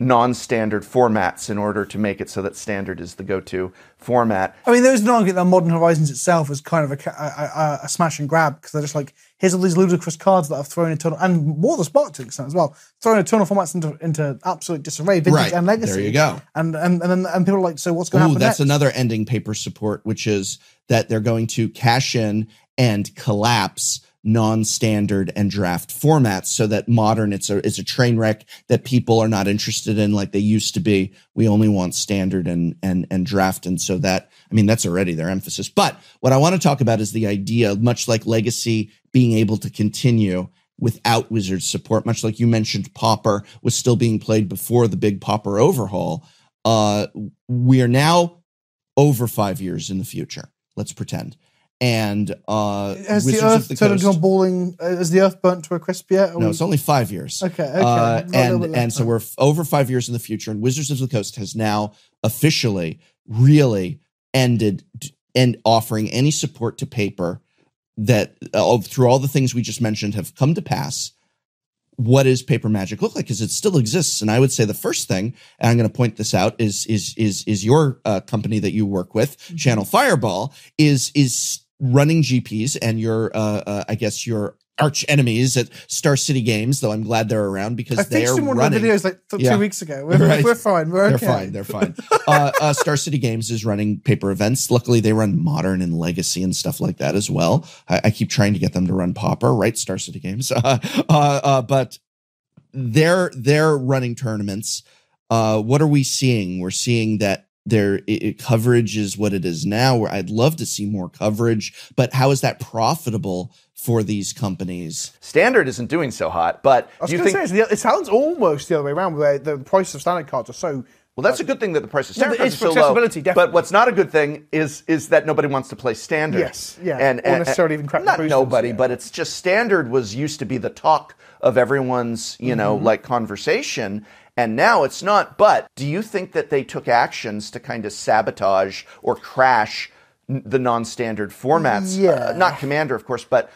non-standard formats in order to make it so that standard is the go-to format. I mean, there is an argument that Modern Horizons itself is kind of a, a, a, a smash and grab because they're just like, here's all these ludicrous cards that I've thrown eternal, and War of the Spark to an extent as well, throwing eternal formats into, into absolute disarray, vintage Right. and legacy. There you go. And and and, then, and people are like, so what's going to Ooh, happen that's next? another ending paper support, which is that they're going to cash in and collapse non-standard and draft formats so that modern it's a it's a train wreck that people are not interested in like they used to be. We only want standard and and and draft, and so that I mean that's already their emphasis. But what I want to talk about is the idea, much like Legacy being able to continue without wizard support, much like you mentioned, Pauper was still being played before the big Pauper overhaul. Uh, we are now over five years in the future. Let's pretend. And uh, Has the Earth the turned into a Coast- balling? Uh, has the Earth burnt to a crisp yet? No, we- it's only five years. Okay, okay. Uh, and and so we're f- over five years in the future, and Wizards of the Coast has now officially really ended and offering any support to paper that uh, through all the things we just mentioned have come to pass what does paper magic look like because it still exists and i would say the first thing and i'm going to point this out is is is is your uh, company that you work with channel fireball is is running gps and your uh, uh i guess your arch enemies at Star City Games, though I'm glad they're around because I they fixed are in one running. of the videos like th- Yeah. two weeks ago. We're, Right. we're fine. We're okay. They're fine. They're fine. uh, uh, Star City Games is running paper events. Luckily, they run modern and legacy and stuff like that as well. I, I keep trying to get them to run Pauper, right? Star City Games. Uh, *laughs* uh, uh, but they're they're running tournaments. Uh, what are we seeing? We're seeing that their it, it- coverage is what it is now. Where I'd love to see more coverage, but how is that profitable for these companies? Standard isn't doing so hot, but I was you going to think? say, the- it sounds almost the other way around, where the price of standard cards are so. Well, that's a good thing that the price of No, standard it is are for so low. accessibility, But what's not a good thing is is that nobody wants to play standard. Yes, yeah, or necessarily even crack the not nobody, yeah. but it's just standard was used to be the talk of everyone's you know Mm-hmm. like conversation. And now it's not. But do you think that they took actions to kind of sabotage or crash the non-standard formats? Yeah. Uh, not Commander, of course, but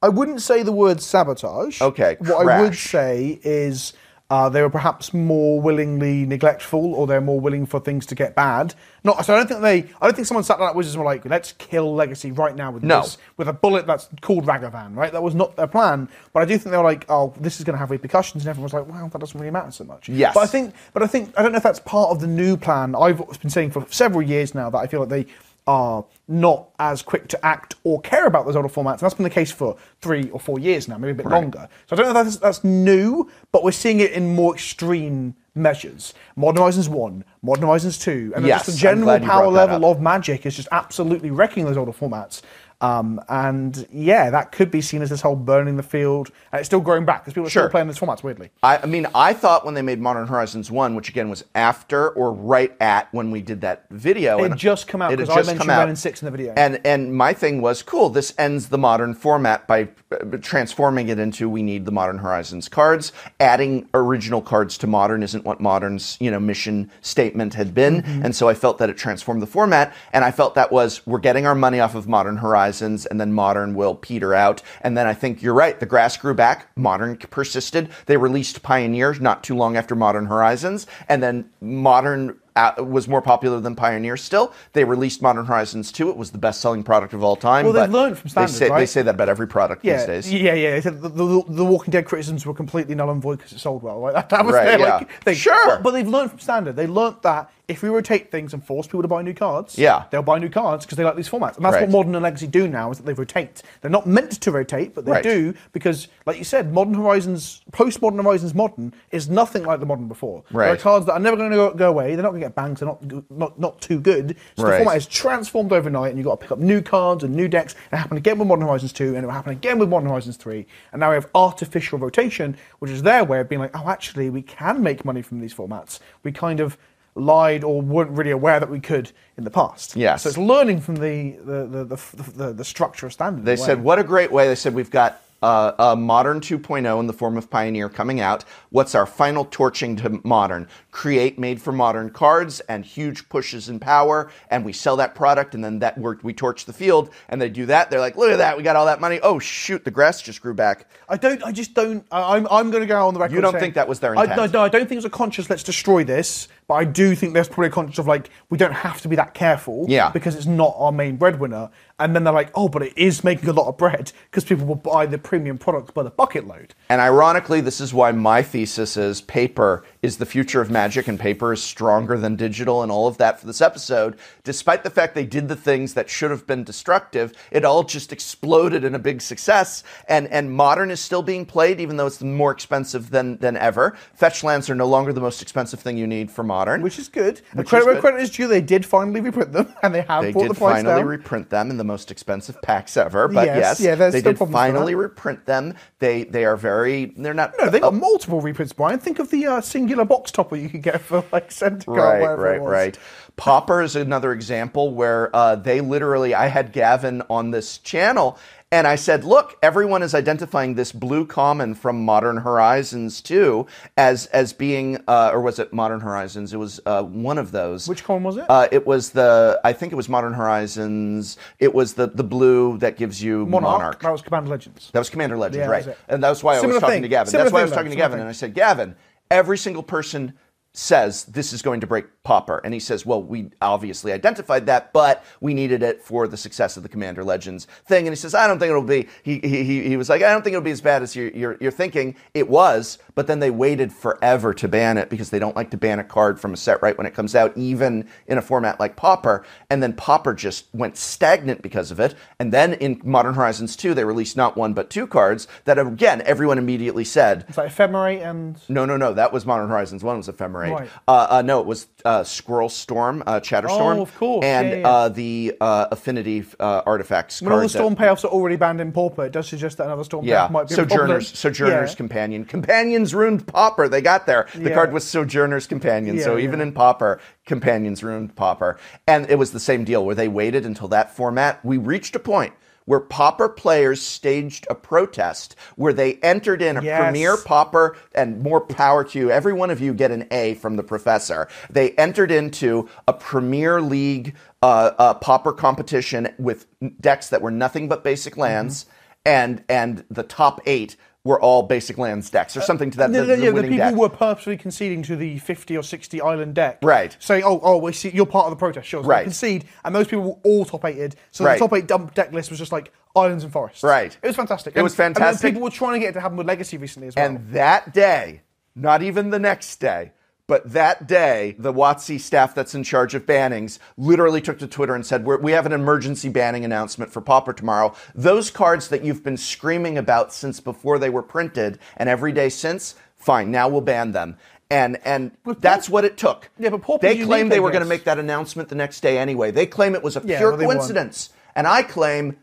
I wouldn't say the word sabotage. Okay, What I would say is uh, they were perhaps more willingly neglectful, or they're more willing for things to get bad. Not so. I don't think they. I don't think someone sat down at Wizards and were like, "Let's kill Legacy right now with No. this with a bullet that's called Ragavan." Right? That was not their plan. But I do think they were like, "Oh, this is going to have repercussions," and everyone was like, "Well, that doesn't really matter so much." Yes. But I think. But I think. I don't know if that's part of the new plan. I've been saying for several years now that I feel like they are not as quick to act or care about those older formats. And that's been the case for three or four years now, maybe a bit longer. So I don't know if that's, that's new, but we're seeing it in more extreme measures. Modern Horizons 1, Modern Horizons 2, and Yes, just the general power level of Magic is just absolutely wrecking those older formats. Um, and yeah, that could be seen as this whole burning the field. And it's still growing back because people are Sure. still playing those format, weirdly. I, I mean, I thought when they made Modern Horizons 1, which again was after or right at when we did that video. It had just come out, it had 'cause I mentioned out. Wrenn and Six in the video. And, and my thing was, cool, this ends the modern format by uh, transforming it into we need the Modern Horizons cards. Adding original cards to Modern isn't what Modern's you know mission statement had been. Mm-hmm. And so I felt that it transformed the format. And I felt that was we're getting our money off of Modern Horizons and then Modern will peter out. And then I think you're right. The grass grew back. Modern persisted. They released Pioneer not too long after Modern Horizons. And then Modern was more popular than Pioneer still. They released Modern Horizons 2. It was the best selling product of all time. Well, they've learned from Standard, they say, They say that about every product Yeah, these days. yeah, yeah. The, the, the Walking Dead criticisms were completely null and void because it sold well. Right? *laughs* That, that was Right, their yeah. like, thing. Sure. But, but they've learned from Standard. They learned that if we rotate things and force people to buy new cards, Yeah. they'll buy new cards because they like these formats. And that's Right. what Modern and Legacy do now is that they rotate. They're not meant to rotate, but they Right. do because, like you said, Modern Horizons, post Modern Horizons Modern is nothing like the Modern before. There are Right. cards that are never going to go, go away. They're not going to get banged. They're not, not not too good. So Right. the format is transformed overnight, and you've got to pick up new cards and new decks. It happened again with Modern Horizons 2, and it will happen again with Modern Horizons 3. And now we have artificial rotation, which is their way of being like, oh, actually, we can make money from these formats. We kind of lied or weren't really aware that we could in the past. Yes. So it's learning from the the the, the, the, the structure of standard. They said, what a great way. They said, we've got uh, a modern 2.0 in the form of Pioneer coming out. What's our final torching to modern? Create made for modern cards and huge pushes in power, and we sell that product, and then that worked. We torch the field, and they do that. They're like, look at that, we got all that money. Oh shoot, the grass just grew back. I don't. I just don't. I- I'm. I'm going to go on the record. You don't saying- think that was their I, intent? no, no, I don't think it was a conscious. Let's destroy this. But I do think there's probably a conscious of like we don't have to be that careful. Yeah. Because it's not our main breadwinner. And then they're like, oh, but it is making a lot of bread because people will buy the premium products by the bucket load. And ironically, this is why my thesis is paper is the future of magic and paper is stronger than digital and all of that for this episode. Despite the fact they did the things that should have been destructive, it all just exploded in a big success. And and modern is still being played, even though it's more expensive than than ever. Fetch lands are no longer the most expensive thing you need for modern. Which is good. Which credit where credit is due, they did finally reprint them, *laughs* and they have they brought did the price finally down. reprint them in the most expensive packs ever. But Yes, yes, yeah, they did finally reprint them. They they are very they're not no, they got multiple reprints, Brian. Think of the uh, single singular box topper you could get for like center right, right, right. Pauper is another example where uh, they literally. I had Gavin on this channel, and I said, "Look, everyone is identifying this blue common from Modern Horizons 2 as as being, uh, or was it Modern Horizons? It was uh, one of those. Which common was it? Uh, it was the. I think it was Modern Horizons. It was the the blue that gives you Monarch. Monarch. That was Commander Legends. That was Commander Legends, Yeah, right? And that's why I was talking thing. to Gavin. Similar that's why I was talking though. to Gavin, Similar and I said, Gavin, every single person says this is going to break Pauper, and he says, well, we obviously identified that, but we needed it for the success of the Commander Legends thing. And he says, I don't think it'll be. He he he, was like, I don't think it'll be as bad as you're, you're you're thinking. It was, but then they waited forever to ban it because they don't like to ban a card from a set right when it comes out, even in a format like Pauper. And then Pauper just went stagnant because of it. And then in Modern Horizons 2, they released not one but two cards that again everyone immediately said, It's like Ephemerate and no, no, no. That was Modern Horizons. One was Ephemerate. Right. Uh, uh, no, it was uh, Squirrel Storm, uh, Chatterstorm. Oh, of course. And Yeah, yeah. Uh, the uh, Affinity uh, artifacts. when all the card that- storm payoffs are already banned in Pauper, it does suggest that another storm yeah, payoff might be. Sojourner's, Sojourner's Yeah. Companion. Companions ruined Pauper. They got there. The Yeah. card was Sojourner's Companion. so even yeah. in Pauper, Companions ruined Pauper. And it was the same deal where they waited until that format. We reached a point where Pauper players staged a protest where they entered in a Yes. premier Pauper and more power to you. Every one of you get an A from the professor. They entered into a Premier League uh, uh, Pauper competition with decks that were nothing but basic Mm-hmm. lands, and and the top eight were all basic lands decks or uh, something to that. The, no, the yeah, the people deck. were purposely conceding to the 50 or 60 island deck. Right. Saying, oh, oh, we see, you're part of the protest, sure. So Right. concede, and those people were all top eighted. So Right. the top eight dump deck list was just like islands and forests. Right. It was fantastic. It was And- and then fantastic. people were trying to get it to happen with Legacy recently as well. And that day, not even the next day, but that day, the WotC staff that's in charge of bannings literally took to Twitter and said, We're, We have an emergency banning announcement for Pauper tomorrow. Those cards that you've been screaming about since before they were printed and every day since, fine, now we'll ban them. And and that's what it took. Yeah, but Pauper's they unique, claim they were going to make that announcement the next day anyway. They claim it was a Yeah, pure they won. coincidence. And I claim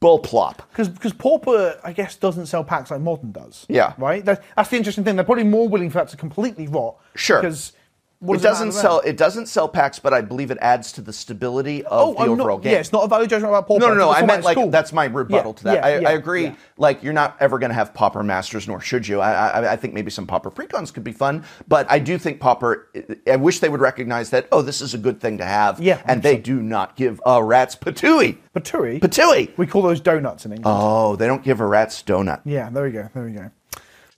bullplop. Because Pauper, I guess, doesn't sell packs like Modern does. Yeah. Right? That, that's the interesting thing. They're probably more willing for that to completely rot. Sure. Because It does doesn't matter sell. It doesn't sell packs, but I believe it adds to the stability of Oh, the I'm overall not, game. Yeah, it's not a value judgment about Pauper. No, no, no. I meant like cool. that's my rebuttal Yeah, to that. yeah, I, yeah, I agree. yeah. Like you're not ever going to have Pauper Masters, nor should you. I, I, I think maybe some Pauper precons could be fun, but I do think Pauper. I wish they would recognize that. Oh, this is a good thing to have. Yeah, and they do not give a rat's patooey. Patooey? Patooey. We call those donuts in England. Oh, they don't give a rat's donut. Yeah, there we go. There we go.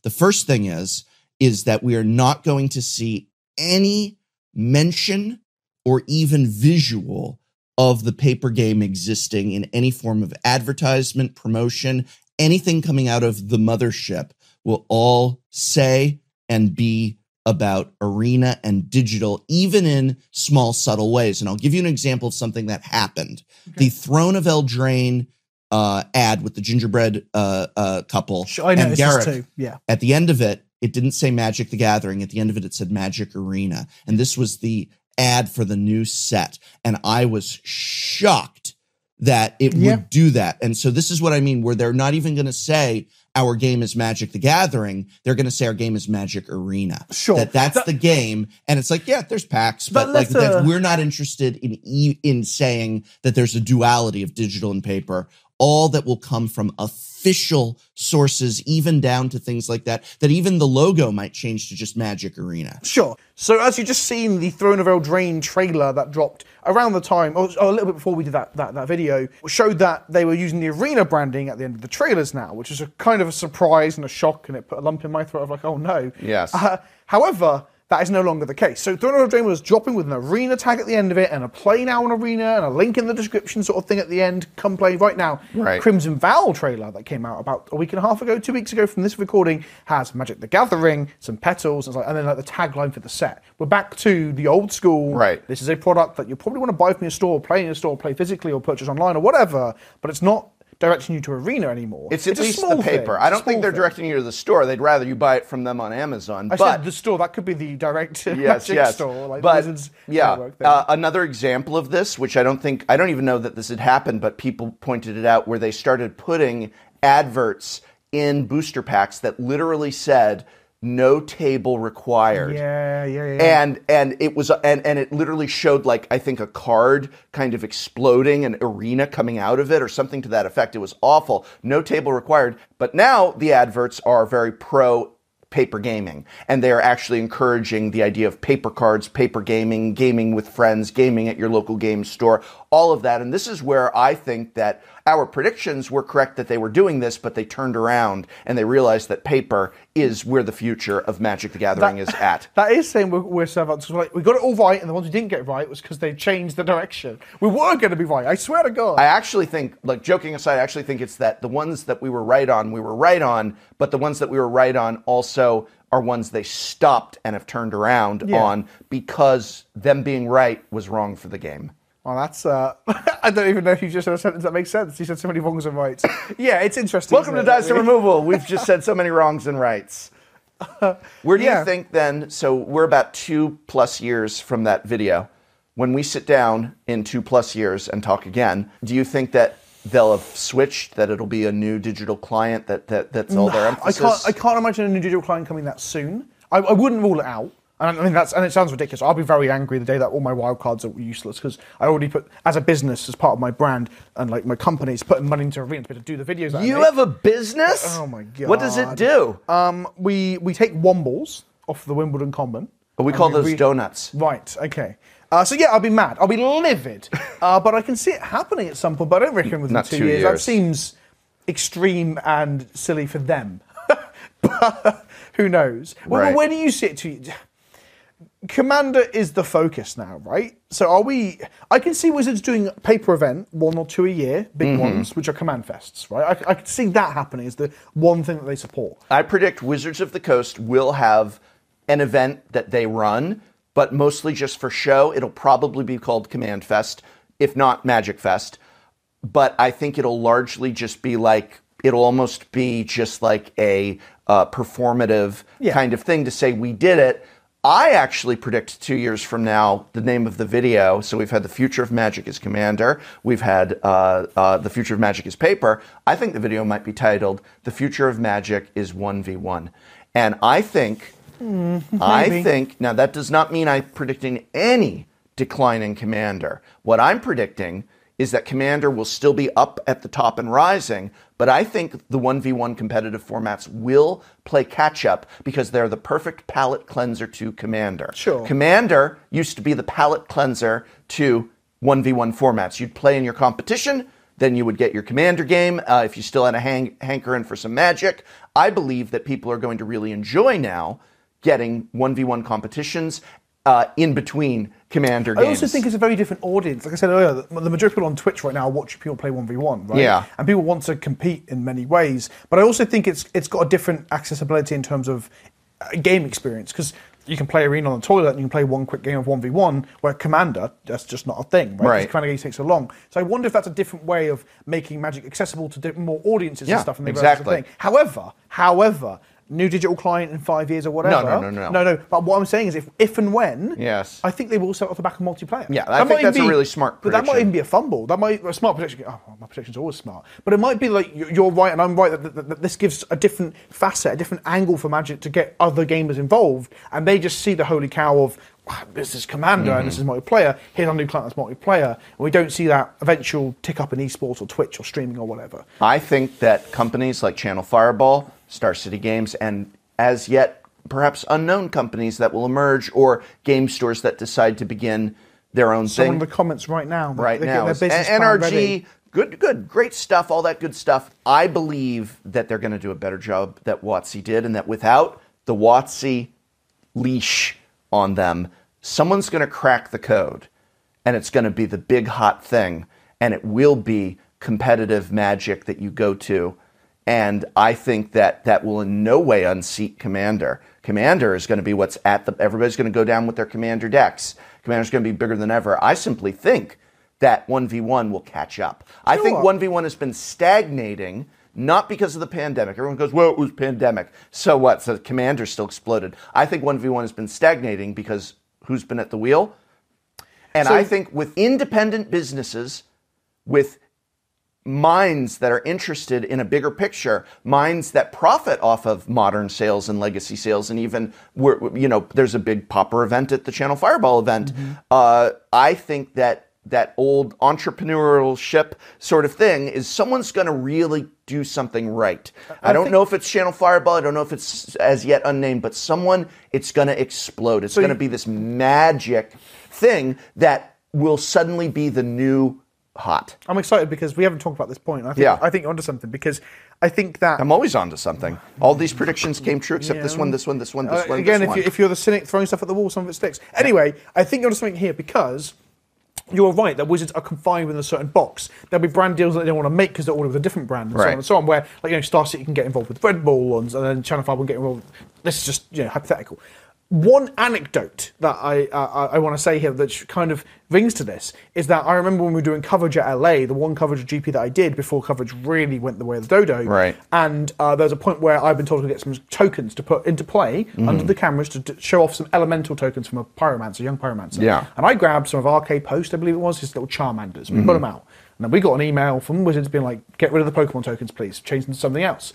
The first thing is is that we are not going to see any mention or even visual of the paper game existing in any form of advertisement, promotion, anything coming out of the mothership will all say and be about arena and digital, even in small, subtle ways. And I'll give you an example of something that happened. The Throne of Eldraine uh, ad with the gingerbread uh, uh, couple I and noticed Garruk too. Yeah. at the end of it, it didn't say Magic the Gathering. At the end of it, it said Magic Arena. And this was the ad for the new set. And I was shocked that it Yeah. would do that. And so this is what I mean, where they're not even going to say our game is Magic the Gathering. They're going to say our game is Magic Arena. Sure. That that's That- the game. And it's like, yeah, there's packs, but, But like uh, we're not interested in e- in saying that there's a duality of digital and paper. All that will come from official sources, even down to things like that, that even the logo might change to just Magic Arena. Sure. So as you just seen the Throne of Eldraine trailer that dropped around the time, or, or a little bit before we did that, that that video, showed that they were using the arena branding at the end of the trailers now, which is a kind of a surprise and a shock, and it put a lump in my throat of like, oh no. Yes. Uh, however. That is no longer the case. So Throne of Eldraine was dropping with an arena tag at the end of it, and a play now on arena, and a link in the description sort of thing at the end. Come play right now. Right. Crimson Vow trailer that came out about a week and a half ago, two weeks ago from this recording, has Magic the Gathering, some petals, and, like- and then like the tagline for the set. We're back to the old school. Right. This is a product that you probably want to buy from your store, play in your store, play physically, or purchase online, or whatever. But it's not directing you to arena anymore. It's at a least small the paper. thing. I don't think they're thing. directing you to the store. They'd rather you buy it from them on Amazon. I but said the store. That could be the direct yes, *laughs* Magic yes. store, like but Wizards yeah, uh, another example of this, which I don't think I don't even know that this had happened, but people pointed it out, where they started putting adverts in booster packs that literally said no table required. Yeah, yeah, yeah. And and it was and and it literally showed like I think a card kind of exploding, an arena coming out of it, or something to that effect. It was awful. No table required. But now the adverts are very pro paper gaming. And they are actually encouraging the idea of paper cards, paper gaming, gaming with friends, gaming at your local game store, all of that. And this is where I think that our predictions were correct that they were doing this, but they turned around and they realized that paper is where the future of Magic the Gathering is at. *laughs* That is saying we're, we're so much like we got it all right, and the ones we didn't get right was because they changed the direction. We were going to be right. I swear to God. I actually think, like joking aside, I actually think it's that the ones that we were right on, we were right on, but the ones that we were right on also are ones they stopped and have turned around Yeah. on because them being right was wrong for the game. Well, that's. Uh, *laughs* I don't even know if you just said a sentence that makes sense. You said so many wrongs and rights. *laughs* yeah, it's interesting. Welcome to it? Dice and *laughs* Removal. We've just said so many wrongs and rights. Where do Yeah. you think then? So we're about two plus years from that video. When we sit down in two plus years and talk again, do you think that they'll have switched? That it'll be a new digital client? That, that that's all their emphasis. I can't. I can't imagine a new digital client coming that soon. I, I wouldn't rule it out. And I mean that's and it sounds ridiculous. I'll be very angry the day that all my wildcards are useless because I already put as a business as part of my brand and like my company's putting money into Arena to be able to do the videos. You have a business? Oh my god! What does it do? Um, we we take wombles off the Wimbledon Common. But we call those we- donuts. Right. Okay. Uh, so yeah, I'll be mad. I'll be livid. *laughs* uh, but I can see it happening at some point. But I don't reckon within Not two, two years. That seems extreme and silly for them. *laughs* but who knows? Well, where do you sit? To Commander is the focus now, right? So are we? I can see Wizards doing paper event, one or two a year, big Mm-hmm. ones, which are command fests, right? I, I can see that happening as the one thing that they support. I predict Wizards of the Coast will have an event that they run, but mostly just for show. It'll probably be called Command Fest, if not Magic Fest. But I think it'll largely just be like, it'll almost be just like a uh, performative Yeah. kind of thing to say we did it. I actually predict two years from now the name of the video. So we've had the future of magic is commander. We've had uh, uh, the future of magic is paper. I think the video might be titled "The Future of Magic is One v One," and I think, I think now that does not mean I'm predicting any decline in commander. What I'm predicting is that commander will still be up at the top and rising, but I think the 1v1 competitive formats will play catch up because they're the perfect palate cleanser to commander. Sure. Commander used to be the palate cleanser to 1v1 formats. You'd play in your competition, then you would get your commander game uh, if you still had a hang- hankering for some magic. I believe that people are going to really enjoy now getting 1v1 competitions uh, in between commander games. I also think it's a very different audience. Like I said earlier, the the majority of people on Twitch right now watching people play one v one, right? Yeah. And people want to compete in many ways, but I also think it's it's got a different accessibility in terms of uh, game experience because you can play arena on the toilet and you can play one quick game of one v one. Where commander, that's just not a thing, right? Right. Commander games take so long. So I wonder if that's a different way of making Magic accessible to more audiences Yeah, and stuff. And they realize it's a exactly. thing. However, however. New digital client in five years or whatever. no, no, no. no, no. no. But what I'm saying is, if, if and when, Yes. I think they will set off the back of multiplayer. Yeah, I That think that's a really smart But that might even be a fumble. That might a smart prediction. Oh, my prediction's always smart. But it might be like you- you're right and I'm right that, that, that this gives a different facet, a different angle for Magic to get other gamers involved, and they just see the holy cow of. This is Commander and this is Mm-hmm. multiplayer. Here's our new client that's multiplayer. And we don't see that eventual tick up in esports or Twitch or streaming or whatever. I think that companies like Channel Fireball, Star City Games, and as yet perhaps unknown companies that will emerge, or game stores that decide to begin their own Someone thing in the comments right now. right now. Their business N- NRG, ready. good, good, great stuff, all that good stuff. I believe that they're going to do a better job that WotC did, and that without the WotC leash on them, someone's going to crack the code, and it's going to be the big hot thing, and it will be competitive magic that you go to. And I think that that will in no way unseat Commander. Commander is going to be what's at the. Everybody's going to go down with their Commander decks. Commander's going to be bigger than ever. I simply think that 1v1 will catch up. I think 1v1 has been stagnating, not because of the pandemic. Everyone goes, well, it was pandemic. So what? So Commander still exploded. I think 1v1 has been stagnating because who's been at the wheel? And So- I think with independent businesses, with minds that are interested in a bigger picture, minds that profit off of modern sales and legacy sales, and even we're, you know, there's a big pauper event at the Channel Fireball event. Uh, I think that that old entrepreneurial ship sort of thing is someone's going to really do something right. I, don't know if it's Channel Fireball. I don't know if it's as yet unnamed, but someone it's going to explode. It's going to be this magic thing that will suddenly be the new hot. I'm excited because we haven't talked about this point. I think, Yeah. I think you're onto something because I think that I'm always onto something. All these predictions came true except this one, this one, this one, this Uh, one. again, this if, you, if you're the cynic throwing stuff at the wall, some of it sticks. Anyway, I think you're onto something here because you're right that Wizards are confined within a certain box. There'll be brand deals that they don't want to make because they're all with a different brand and so Right. on and so on. Where like you know, Star City can get involved with Red Bull ones and then Channel Five will get involved. This is just you know hypothetical. One anecdote that I uh, I want to say here that kind of rings to this is that I remember when we were doing coverage at LA, the one coverage of GP that I did before coverage really went the way of the dodo. Right. And uh, there's a point where I've been told to get some tokens to put into play Mm-hmm. under the cameras to d- show off some elemental tokens from a pyromancer, a young pyromancer. Yeah. And I grabbed some of RK Post, I believe it was, his little Charmanders. We Mm-hmm. put them out. And then we got an email from Wizards being like, get rid of the Pokemon tokens, please. Change them to something else.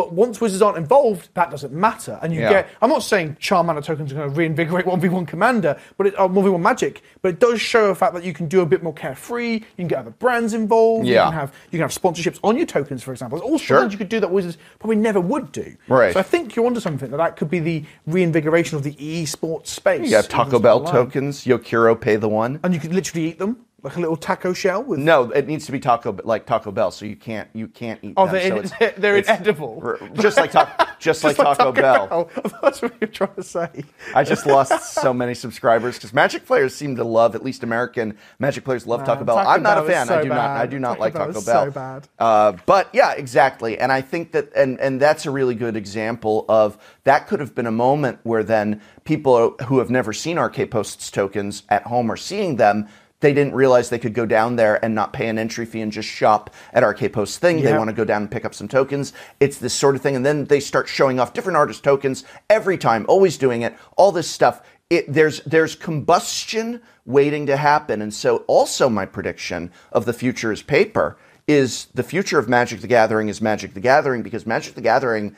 But once Wizards aren't involved, that doesn't matter. And you Yeah. get, I'm not saying Charmander tokens are going to reinvigorate 1v1 Commander, but it, uh, 1v1 Magic, but it does show the fact that you can do a bit more carefree, you can get other brands involved, you Yeah. can have you can have sponsorships on your tokens, for example. There's all Sure. things you could do that Wizards probably never would do. Right. So I think you're onto something that that could be the reinvigoration of the esports space. you got Taco Bell online. tokens, Yokiro pay the one. and you could literally eat them like a little taco shell with. No, it needs to be Taco like Taco Bell, so you can't you can't eat. Oh, them, they're, so in, *laughs* it's- they're it's- inedible. just like taco, *laughs* just, like, Just Taco, Bell. *laughs* That's what you're trying to say. I just lost so many subscribers because Magic players seem to love, at least American Magic players love Taco Bell. Taco I'm not Bell a fan. so I do not. I do not Taco like Taco is Bell. so bad. Uh, but yeah, exactly. And I think that, and and that's a really good example of that could have been a moment where then people who have never seen RK Post's tokens at home are seeing them. They didn't realize they could go down there and not pay an entry fee and just shop at RK Post thing. They want to go down and pick up some tokens. It's this sort of thing. And then they start showing off different artist tokens every time, always doing it, all this stuff. It, there's there's combustion waiting to happen. And so also my prediction of the future is paper is the future of Magic the Gathering is Magic the Gathering because Magic the Gathering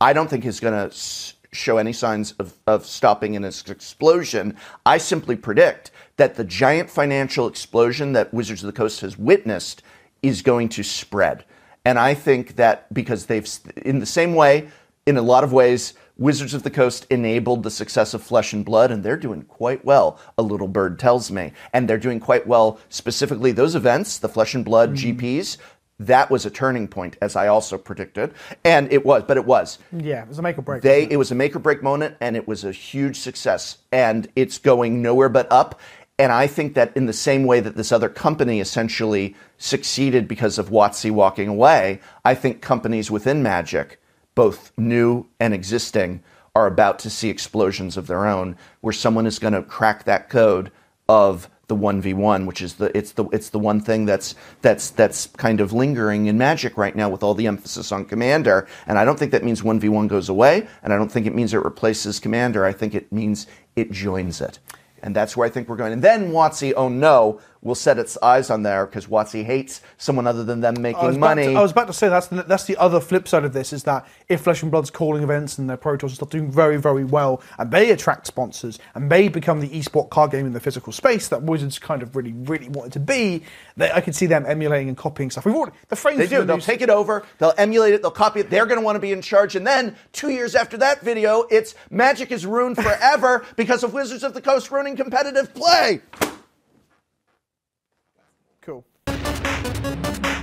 I don't think is going to s- show any signs of, of stopping in its explosion. I simply predict that the giant financial explosion that Wizards of the Coast has witnessed is going to spread. And I think that because they've, in the same way, in a lot of ways, Wizards of the Coast enabled the success of Flesh and Blood, and they're doing quite well, a little bird tells me. And they're doing quite well, specifically those events, the Flesh and Blood mm-hmm. GPs. That was a turning point, as I also predicted. And it was, but it was. Yeah, it was a make or break. They it was a make or break moment and it was a huge success and it's going nowhere but up. And I think that in the same way that this other company essentially succeeded because of WotC walking away, I think companies within Magic, both new and existing, are about to see explosions of their own where someone is going to crack that code of the 1v1 which is the it's the it's the one thing that's that's that's kind of lingering in magic right now with all the emphasis on commander. And i don't think that means 1v1 goes away and i don't think it means it replaces commander. I think it means it joins it and that's where i think we're going. And then WotC oh no will set its eyes on there because WotC hates someone other than them making about money to, I was about to say that's the, that's the other flip side of this is that if Flesh and Blood's calling events and their Pro Tours stuff doing very very well and they attract sponsors and they become the esport card game in the physical space that Wizards kind of really really wanted to be, they, I could see them emulating and copying stuff. We've already the frames They do. The they'll take it over. They'll emulate it. They'll copy it. They're going to want to be in charge. And then two years after that video, it's Magic is ruined forever *laughs* because of Wizards of the Coast ruining competitive play. Cool.